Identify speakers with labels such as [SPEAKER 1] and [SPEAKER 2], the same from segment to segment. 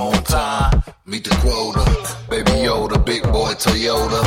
[SPEAKER 1] I'm on time, meet the quota. Baby Yoda, big boy Toyota.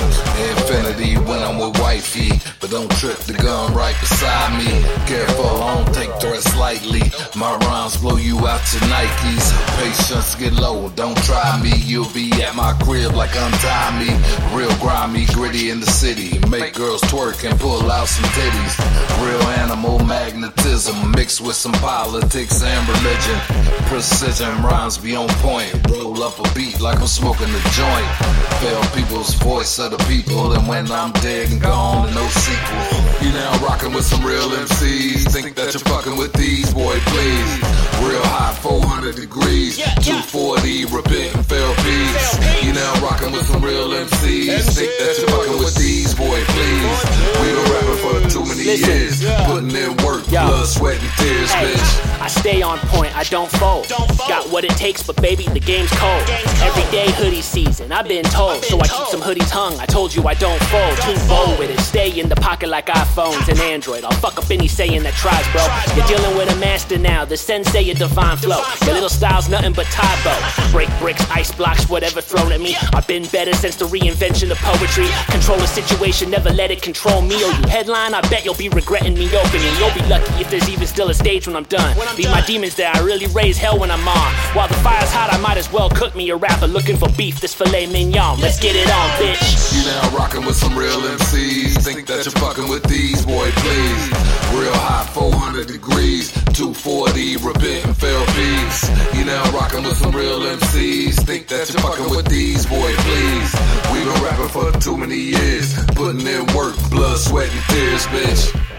[SPEAKER 1] Infinity when I'm with wifey. But don't trip the gun right beside me. Careful, I don't take threats lightly. My rhymes blow you out to Nikes. Patience get low, don't try me. You'll be at my crib like untie me. Real grimy, gritty in the city. Make girls twerk and pull out some titties. Real animal magnetism mixed with some politics and religion. Precision rhymes be on point. Roll up a beat like I'm smoking a joint. Fail people's voice of the people. And when I'm dead and gone, no sequel. You now rocking with some real MCs. Think that you're fucking with these, boy, please. Real high, 400 degrees. 240, repent and fail peace. You now rocking with some real MCs. Think that you're fucking with these, boy, please. We been rapping for too many years. Putting in work, blood, sweat, and tears, bitch.
[SPEAKER 2] I stay on point, I don't fold. don't Got what it takes, but baby, the game's cold. Every day hoodie season, I've been told. So I keep some hoodies hung. I told you I don't fold. Too bold with it. Stay in the pocket like iPhones and Android. I'll fuck up any saying that tries, bro. You're dealing with a master now, the sensei of divine flow. Your little style's nothing but typo. Break bricks, ice blocks, whatever thrown at me. I've been better since the reinvention of poetry. Control the situation, never let it control me. Or you headline, I bet you'll be regretting me opening. You'll be lucky if there's even still a stage when I'm done. Leave my demons there, I really raise hell when I'm on. While the fire's hot, I might as well cook me a rapper looking for beef. This filet mignon, let's get it on, bitch.
[SPEAKER 1] You now rocking with some real MCs. Think that you're fucking with these, boy, please. Rocking with some real MCs. Think that you're fucking with these, boy, please. We've been rapping for too many years. Putting in work, blood, sweat, and tears, bitch.